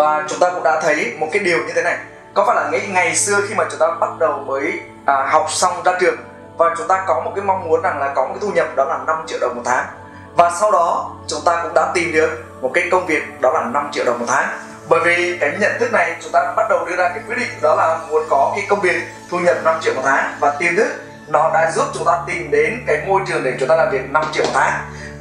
và chúng ta cũng đã thấy một cái điều như thế này. Có phải là ngày, ngày xưa khi mà chúng ta bắt đầu mới à, học xong ra trường và chúng ta có một cái mong muốn rằng là có một cái thu nhập đó là 5 triệu đồng một tháng? Và sau đó chúng ta cũng đã tìm được một cái công việc đó là 5 triệu đồng một tháng. Bởi vì cái nhận thức này chúng ta bắt đầu đưa ra cái quyết định đó là muốn có cái công việc thu nhập 5 triệu một tháng. Và tiềm thức nó đã giúp chúng ta tìm đến cái môi trường để chúng ta làm việc 5 triệu một tháng.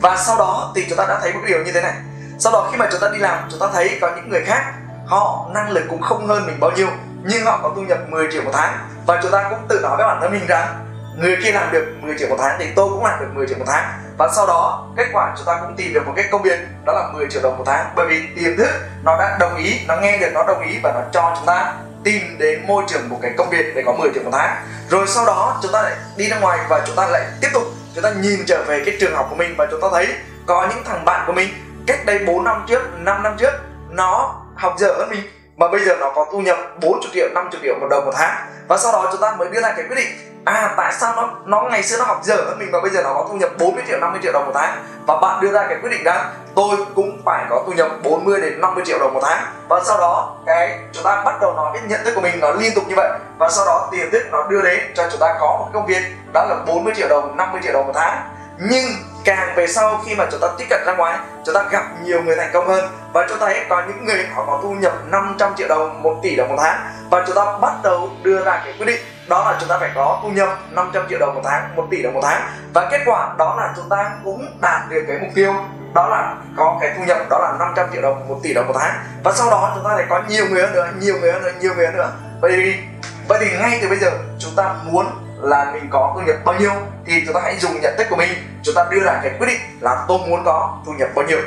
Và sau đó thì chúng ta đã thấy một điều như thế này sau đó khi mà chúng ta đi làm, chúng ta thấy có những người khác, họ năng lực cũng không hơn mình bao nhiêu, nhưng họ có thu nhập 10 triệu một tháng. Và chúng ta cũng tự nói với bản thân mình rằng, người kia làm được 10 triệu một tháng thì tôi cũng làm được 10 triệu một tháng. Và sau đó, kết quả chúng ta cũng tìm được một cái công việc, đó là 10 triệu đồng một tháng. Bởi vì tiềm thức, nó đã đồng ý, nó nghe được, nó đồng ý và nó cho chúng ta tìm đến môi trường một cái công việc để có 10 triệu một tháng. Rồi sau đó, chúng ta lại đi ra ngoài và chúng ta lại tiếp tục. Chúng ta nhìn trở về cái trường học của mình và chúng ta thấy có những thằng bạn của mình cách đây 4 năm trước 5 năm trước, nó học dở hơn mình. Mà bây giờ nó có thu nhập 40 triệu 50 triệu một đồng một tháng. Và sau đó chúng ta mới đưa ra cái quyết định à tại sao nó nó ngày xưa nó học dở hơn mình và bây giờ nó có thu nhập 40 triệu 50 triệu đồng một tháng? Và bạn đưa ra cái quyết định rằng tôi cũng phải có thu nhập 40 đến 50 triệu đồng một tháng. Và sau đó, cái, chúng ta bắt đầu nói cái nhận thức của mình nó liên tục như vậy. Và sau đó tiền thức nó đưa đến cho chúng ta có một công việc, đó là 40 triệu đồng 50 triệu đồng một tháng. Nhưng càng về sau khi mà chúng ta tiếp cận ra ngoài, chúng ta gặp nhiều người thành công hơn. Và chúng ta thấy có những người họ có thu nhập 500 triệu đồng 1 tỷ đồng một tháng. Và chúng ta bắt đầu đưa ra cái quyết định, đó là chúng ta phải có thu nhập 500 triệu đồng một tháng 1 tỷ đồng một tháng. Và kết quả đó là chúng ta cũng đạt được cái mục tiêu, đó là có cái thu nhập đó là 500 triệu đồng 1 tỷ đồng một tháng. Và sau đó chúng ta lại có nhiều người hơn nữa, nhiều người hơn nữa, nhiều người hơn nữa. Vậy vì vậy thì ngay từ bây giờ chúng ta muốn là mình có thu nhập bao nhiêu thì chúng ta hãy dùng nhận thức của mình. Chúng ta đưa ra cái quyết định là tôi muốn có thu nhập bao nhiêu.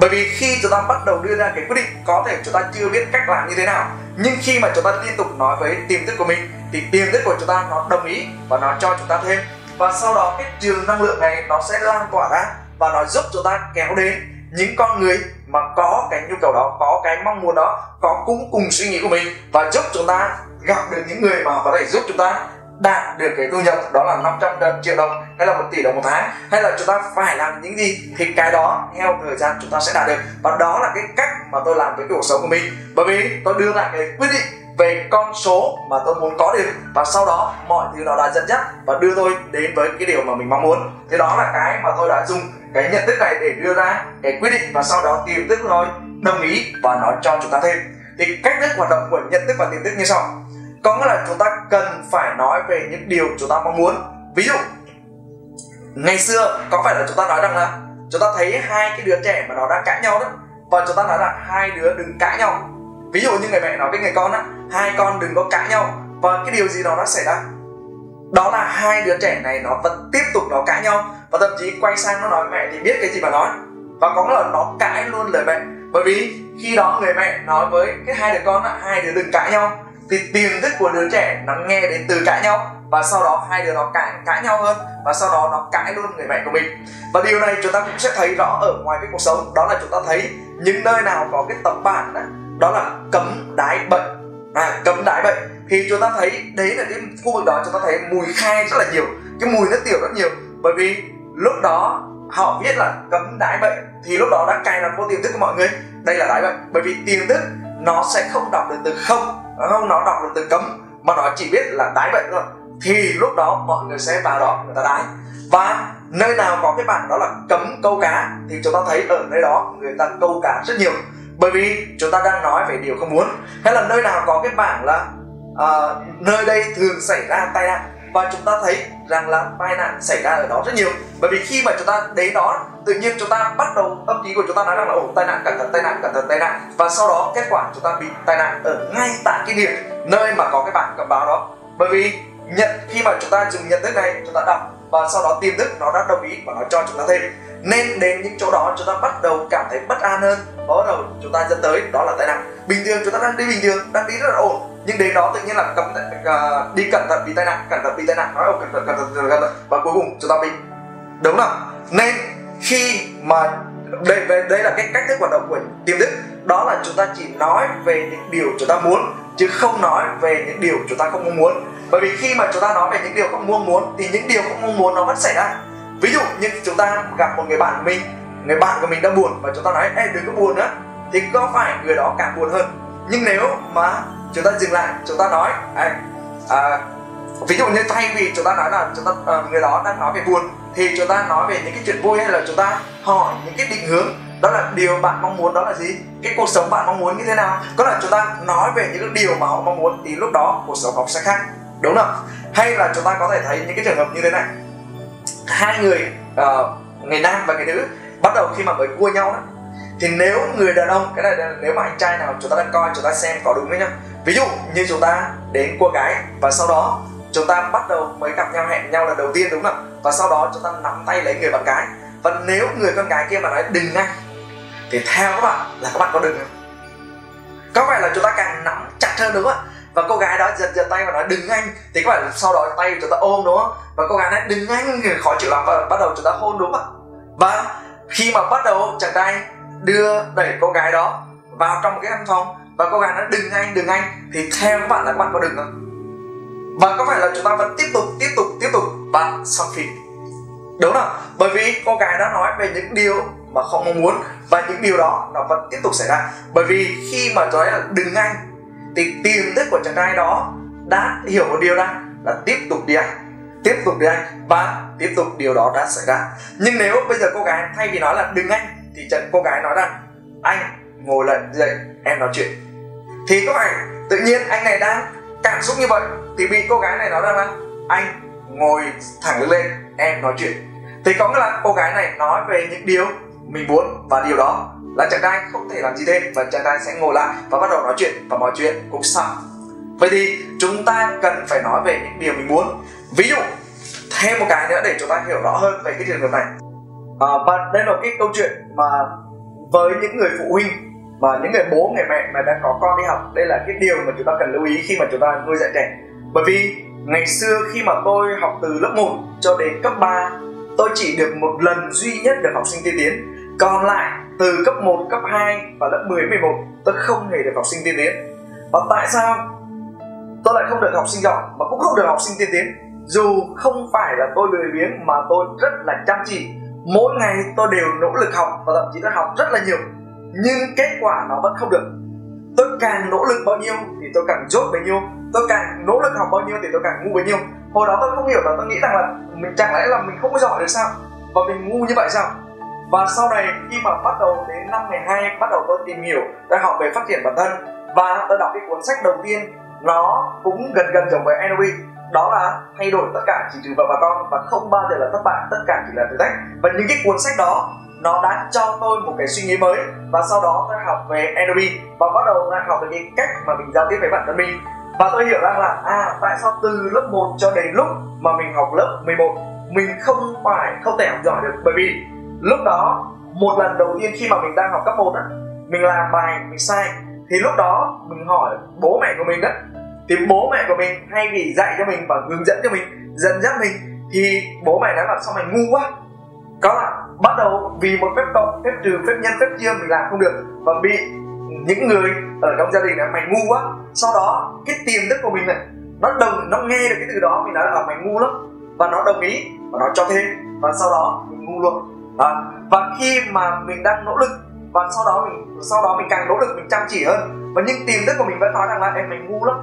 Bởi vì khi chúng ta bắt đầu đưa ra cái quyết định, có thể chúng ta chưa biết cách làm như thế nào. Nhưng khi mà chúng ta liên tục nói với tiềm thức của mình, thì tiềm thức của chúng ta nó đồng ý và nó cho chúng ta thêm. Và sau đó cái trường năng lượng này nó sẽ lan tỏa ra và nó giúp chúng ta kéo đến những con người mà có cái nhu cầu đó, có cái mong muốn đó, có cũng cùng suy nghĩ của mình và giúp chúng ta gặp được những người mà có thể giúp chúng ta đạt được cái thu nhập, đó là 500 triệu đồng, hay là một tỷ đồng một tháng. Hay là chúng ta phải làm những gì thì cái đó theo thời gian chúng ta sẽ đạt được. Và đó là cái cách mà tôi làm với cuộc sống của mình. Bởi vì tôi đưa ra cái quyết định về con số mà tôi muốn có được. Và sau đó mọi thứ nó đã dẫn dắt và đưa tôi đến với cái điều mà mình mong muốn. Thế đó là cái mà tôi đã dùng cái nhận thức này để đưa ra cái quyết định và sau đó tiềm thức nói đồng ý và nó cho chúng ta thêm. Thì cách thức hoạt động của nhận thức và tiềm thức như sau có nghĩa là chúng ta cần phải nói về những điều chúng ta mong muốn. Ví dụ, ngày xưa có phải là chúng ta nói rằng là chúng ta thấy hai cái đứa trẻ mà nó đang cãi nhau đó, và chúng ta nói là hai đứa đừng cãi nhau. Ví dụ như người mẹ nói với người con á, hai con đừng có cãi nhau, và cái điều gì đó nó xảy ra? Đó là hai đứa trẻ này nó vẫn tiếp tục nó cãi nhau, và thậm chí quay sang nó nói, mẹ, thì biết cái gì mà nói? Và có nghĩa là nó cãi luôn lời mẹ. Bởi vì khi đó người mẹ nói với cái hai đứa con á, hai đứa đừng cãi nhau thì tiềm thức của đứa trẻ nó nghe đến từ cãi nhau và sau đó hai đứa nó cãi cãi nhau hơn và sau đó nó cãi luôn người mẹ của mình. Và điều này chúng ta cũng sẽ thấy rõ ở ngoài cái cuộc sống. Đó là chúng ta thấy những nơi nào có cái tập bản đó, đó là cấm đái bệnh. À, cấm đái bệnh. Thì chúng ta thấy đấy là cái khu vực đó chúng ta thấy mùi khai rất là nhiều cái mùi nó tiểu rất nhiều. Bởi vì lúc đó họ biết là cấm đái bệnh thì lúc đó đã cài đặt vô tiềm thức của mọi người. Đây là đái bệnh. Bởi vì tiềm thức nó sẽ không đọc được từ không không nó đọc được từ cấm mà nó chỉ biết là đái bệnh thôi. Thì lúc đó mọi người sẽ vào đó người ta đái. Và nơi nào có cái bảng đó là cấm câu cá thì chúng ta thấy ở nơi đó người ta câu cá rất nhiều. Bởi vì chúng ta đang nói về điều không muốn. Hay là nơi nào có cái bảng là uh, nơi đây thường xảy ra tai nạn. Và chúng ta thấy rằng là tai nạn xảy ra ở đó rất nhiều. Bởi vì khi mà chúng ta đến đó tự nhiên chúng ta bắt đầu tâm trí của chúng ta nói rằng là ồ tai nạn cẩn thận tai nạn cẩn thận tai nạn và sau đó kết quả chúng ta bị tai nạn ở ngay tại cái điểm nơi mà có cái bảng cảnh báo đó bởi vì nhận khi mà chúng ta dùng nhận thức này chúng ta đọc và sau đó tiềm thức nó đã đồng ý và nó cho chúng ta thêm nên đến những chỗ đó chúng ta bắt đầu cảm thấy bất an hơn và bắt đầu chúng ta dẫn tới đó là tai nạn bình thường chúng ta đang đi bình thường đang đi rất là ổn nhưng đến đó tự nhiên là cấm uh, đi cẩn thận bị tai nạn cẩn thận bị tai nạn nói cẩn thận cẩn thận cẩn thận và cuối cùng chúng ta bị đúng không nên khi mà đây đây là cái cách thức hoạt động của tiềm thức đó là chúng ta chỉ nói về những điều chúng ta muốn chứ không nói về những điều chúng ta không mong muốn. Bởi vì khi mà chúng ta nói về những điều không mong muốn thì những điều không mong muốn nó vẫn xảy ra. Ví dụ như chúng ta gặp một người bạn của mình người bạn của mình đang buồn và chúng ta nói em đừng có buồn nữa. Thì có phải người đó càng buồn hơn? Nhưng nếu mà chúng ta dừng lại chúng ta nói anh à, ví dụ như thay vì chúng ta nói là chúng ta uh, người đó đang nói về buồn thì chúng ta nói về những cái chuyện vui hay là chúng ta hỏi những cái định hướng. Đó là điều bạn mong muốn đó là gì? Cái cuộc sống bạn mong muốn như thế nào? Có là chúng ta nói về những cái điều mà họ mong muốn thì lúc đó cuộc sống họ sẽ khác đúng không? Hay là chúng ta có thể thấy những cái trường hợp như thế này. Hai người uh, người nam và người nữ bắt đầu khi mà mới cua nhau đó. Thì nếu người đàn ông cái này là nếu mà anh trai nào chúng ta đang coi chúng ta xem có đúng với nhau? ví dụ như chúng ta đến cua gái và sau đó chúng ta bắt đầu mới gặp nhau, hẹn nhau lần đầu tiên, đúng không và sau đó chúng ta nắm tay lấy người bạn gái. Và nếu người con gái kia mà nói đừng ngay thì theo các bạn là các bạn có đừng không? Có phải là chúng ta càng nắm chặt hơn, đúng không ạ? Và cô gái đó giật giật tay và nói đừng anh thì các bạn sau đó tay chúng ta ôm, đúng không? Và cô gái nói đừng anh khó chịu lắm và bắt đầu chúng ta hôn, đúng không ạ? Và khi mà bắt đầu chàng trai đưa đẩy cô gái đó vào trong cái căn phòng và cô gái nói đừng anh đừng anh thì theo các bạn là các bạn có đừng không? Và có phải là chúng ta vẫn tiếp tục tiếp tục tiếp tục và xong phim. Đúng không? Bởi vì cô gái đã nói về những điều mà không mong muốn và những điều đó nó vẫn tiếp tục xảy ra. Bởi vì khi mà nói là đừng anh thì tiềm thức của chàng trai đó đã hiểu một điều rằng là tiếp tục đi anh, tiếp tục đi anh và tiếp tục điều đó đã xảy ra. Nhưng nếu bây giờ cô gái thay vì nói là đừng anh thì cô gái nói rằng anh ngồi lại, dậy, em nói chuyện. Thì có phải tự nhiên anh này đang cảm xúc như vậy? Thì bị cô gái này nói rằng là anh ngồi thẳng lên em nói chuyện. Thì có nghĩa là cô gái này nói về những điều mình muốn và điều đó là chàng trai không thể làm gì thêm và chàng trai sẽ ngồi lại và bắt đầu nói chuyện và mọi chuyện cũng xong. Vậy thì chúng ta cần phải nói về những điều mình muốn. Ví dụ thêm một cái nữa để chúng ta hiểu rõ hơn về cái trường hợp này. À, và đây là cái câu chuyện mà với những người phụ huynh và những người bố người mẹ mà đang có con đi học đây là cái điều mà chúng ta cần lưu ý khi mà chúng ta nuôi dạy trẻ bởi vì ngày xưa khi mà tôi học từ lớp 1 cho đến cấp 3 tôi chỉ được một lần duy nhất được học sinh tiên tiến. Còn lại từ cấp 1, cấp 2 và lớp 10, 11 tôi không hề được học sinh tiên tiến. Và tại sao tôi lại không được học sinh giỏi mà cũng không được học sinh tiên tiến? Dù không phải là tôi lười biếng mà tôi rất là chăm chỉ. Mỗi ngày tôi đều nỗ lực học và thậm chí tôi học rất là nhiều nhưng kết quả nó vẫn không được. Tôi càng nỗ lực bao nhiêu thì tôi càng dốt bấy nhiêu tôi càng nỗ lực học bao nhiêu thì tôi càng ngu bấy nhiêu. Hồi đó tôi không hiểu là tôi nghĩ rằng là mình chẳng lẽ là mình không có giỏi được sao? Và mình ngu như vậy sao? Và sau này khi mà bắt đầu đến năm 12 bắt đầu tôi tìm hiểu, tôi học về phát triển bản thân. Và tôi đọc cái cuốn sách đầu tiên, nó cũng gần gần giống với NLP đó là thay đổi tất cả chỉ trừ vợ và con và không bao giờ là thất bại, tất cả chỉ là thử thách. Và những cái cuốn sách đó, nó đã cho tôi một cái suy nghĩ mới. Và sau đó tôi học về NLP và bắt đầu là học về cái cách mà mình giao tiếp với bản thân mình và tôi hiểu rằng là à tại sao từ lớp 1 cho đến lúc mà mình học lớp 11 mình không phải, không thể học giỏi được? Bởi vì lúc đó, một lần đầu tiên khi mà mình đang học cấp 1 á mình làm bài, mình sai, thì lúc đó mình hỏi bố mẹ của mình đó thì bố mẹ của mình hay vì dạy cho mình và hướng dẫn cho mình, dẫn dắt mình. Thì bố mẹ nói là sao mày ngu quá? Có là bắt đầu vì một phép cộng, phép trừ, phép nhân, phép chia mình làm không được. Và bị những người ở trong gia đình là mày ngu quá. Sau đó cái tiềm thức của mình này nó đồng nó nghe được cái từ đó mình nói là à, mày ngu lắm. Và nó đồng ý và nó cho thêm. Và sau đó mình ngu luôn. À, và khi mà mình đang nỗ lực và sau đó mình sau đó mình càng nỗ lực mình chăm chỉ hơn. Và nhưng tiềm thức của mình vẫn nói rằng là em mày ngu lắm.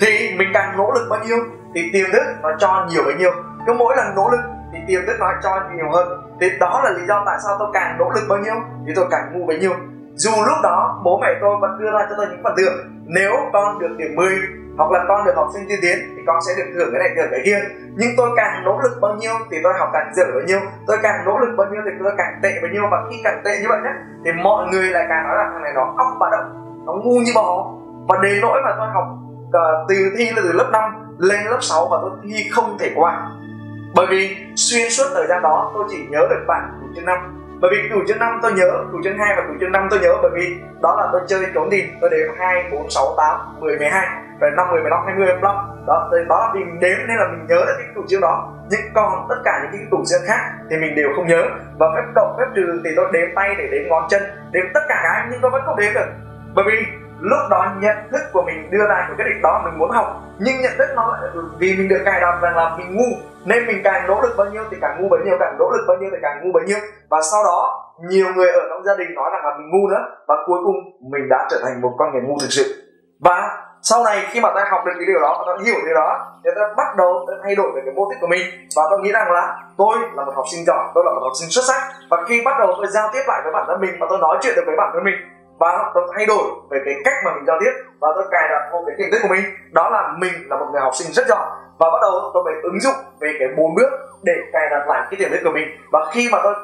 Thì mình càng nỗ lực bao nhiêu? Thì tiềm thức nó cho nhiều bấy nhiêu. Cứ mỗi lần nỗ lực thì tiềm thức nó cho nhiều hơn. Thì đó là lý do tại sao tôi càng nỗ lực bao nhiêu thì tôi càng ngu bấy nhiêu dù lúc đó bố mẹ tôi vẫn đưa ra cho tôi những phần thưởng. Nếu con được điểm 10 hoặc là con được học sinh tiên tiến thì con sẽ được thưởng cái này thưởng cái kia nhưng tôi càng nỗ lực bao nhiêu thì tôi học càng dở bao nhiêu. Tôi càng nỗ lực bao nhiêu thì tôi càng tệ bao nhiêu. Và khi càng tệ như vậy nhé thì mọi người lại càng nói là thằng này nó óc bà động nó ngu như bò. Và đến nỗi mà tôi học uh, từ thi là từ lớp 5 lên lớp 6 và tôi thi không thể qua. Bởi vì xuyên suốt thời gian đó tôi chỉ nhớ được bạn cửu trên năm bởi vì cửu chương năm tôi nhớ cửu chương hai và cửu chương năm tôi nhớ, bởi vì đó là tôi chơi trốn tìm, tôi đếm hai, bốn, sáu, tám, mười mười hai, rồi năm, mười mười lăm hai mươi hai mươi lăm. Đó đó là mình đếm nên là mình nhớ được cái cửu chương đó. Nhưng còn tất cả những cái cửu chương khác thì mình đều không nhớ. Và phép cộng phép trừ thì tôi đếm tay để đếm ngón chân, đếm tất cả cái nhưng tôi vẫn không đếm được. Bởi vì lúc đó nhận thức của mình đưa ra cái quyết định đó, mình muốn học. Nhưng nhận thức nó lại, vì mình được cài đặt rằng là mình ngu, nên mình càng nỗ lực bao nhiêu thì càng ngu bấy nhiêu, càng nỗ lực bao nhiêu thì càng ngu bấy nhiêu. Và sau đó, nhiều người ở trong gia đình nói rằng là mình ngu nữa, và cuối cùng mình đã trở thành một con người ngu thực sự. Và sau này khi mà ta học được cái điều đó, và ta hiểu điều đó, thì ta bắt đầu ta thay đổi về cái mô thức của mình. Và tôi nghĩ rằng là tôi là một học sinh giỏi, tôi là một học sinh xuất sắc. Và khi bắt đầu tôi giao tiếp lại với bản thân mình, và tôi nói chuyện được với bản thân mình và tôi thay đổi về cái cách mà mình giao tiếp. Và tôi cài đặt vô cái tiềm thức của mình. Đó là mình là một người học sinh rất giỏi. Và bắt đầu tôi phải ứng dụng về cái bốn bước để cài đặt lại cái tiềm thức của mình. Và khi mà tôi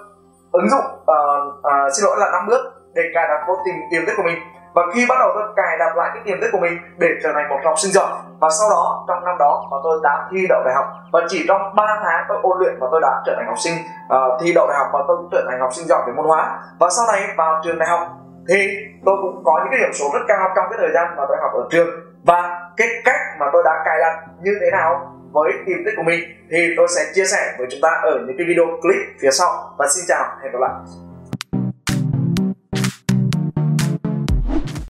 ứng dụng uh, uh, xin lỗi là năm bước để cài đặt vô tiềm tiềm thức của mình. Và khi bắt đầu tôi cài đặt lại cái tiềm thức của mình để trở thành một học sinh giỏi. Và sau đó trong năm đó mà tôi đã thi đậu đại học. Và chỉ trong 3 tháng tôi ôn luyện và tôi đã trở thành học sinh uh, thi đậu đại học và tôi cũng trở thành học sinh giỏi về môn hóa. Và sau này vào trường đại học thì tôi cũng có những cái điểm số rất cao trong cái thời gian mà tôi học ở trường. Và cái cách mà tôi đã cài đặt như thế nào với tiềm thức của mình thì tôi sẽ chia sẻ với chúng ta ở những cái video clip phía sau. Và xin chào hẹn gặp lại.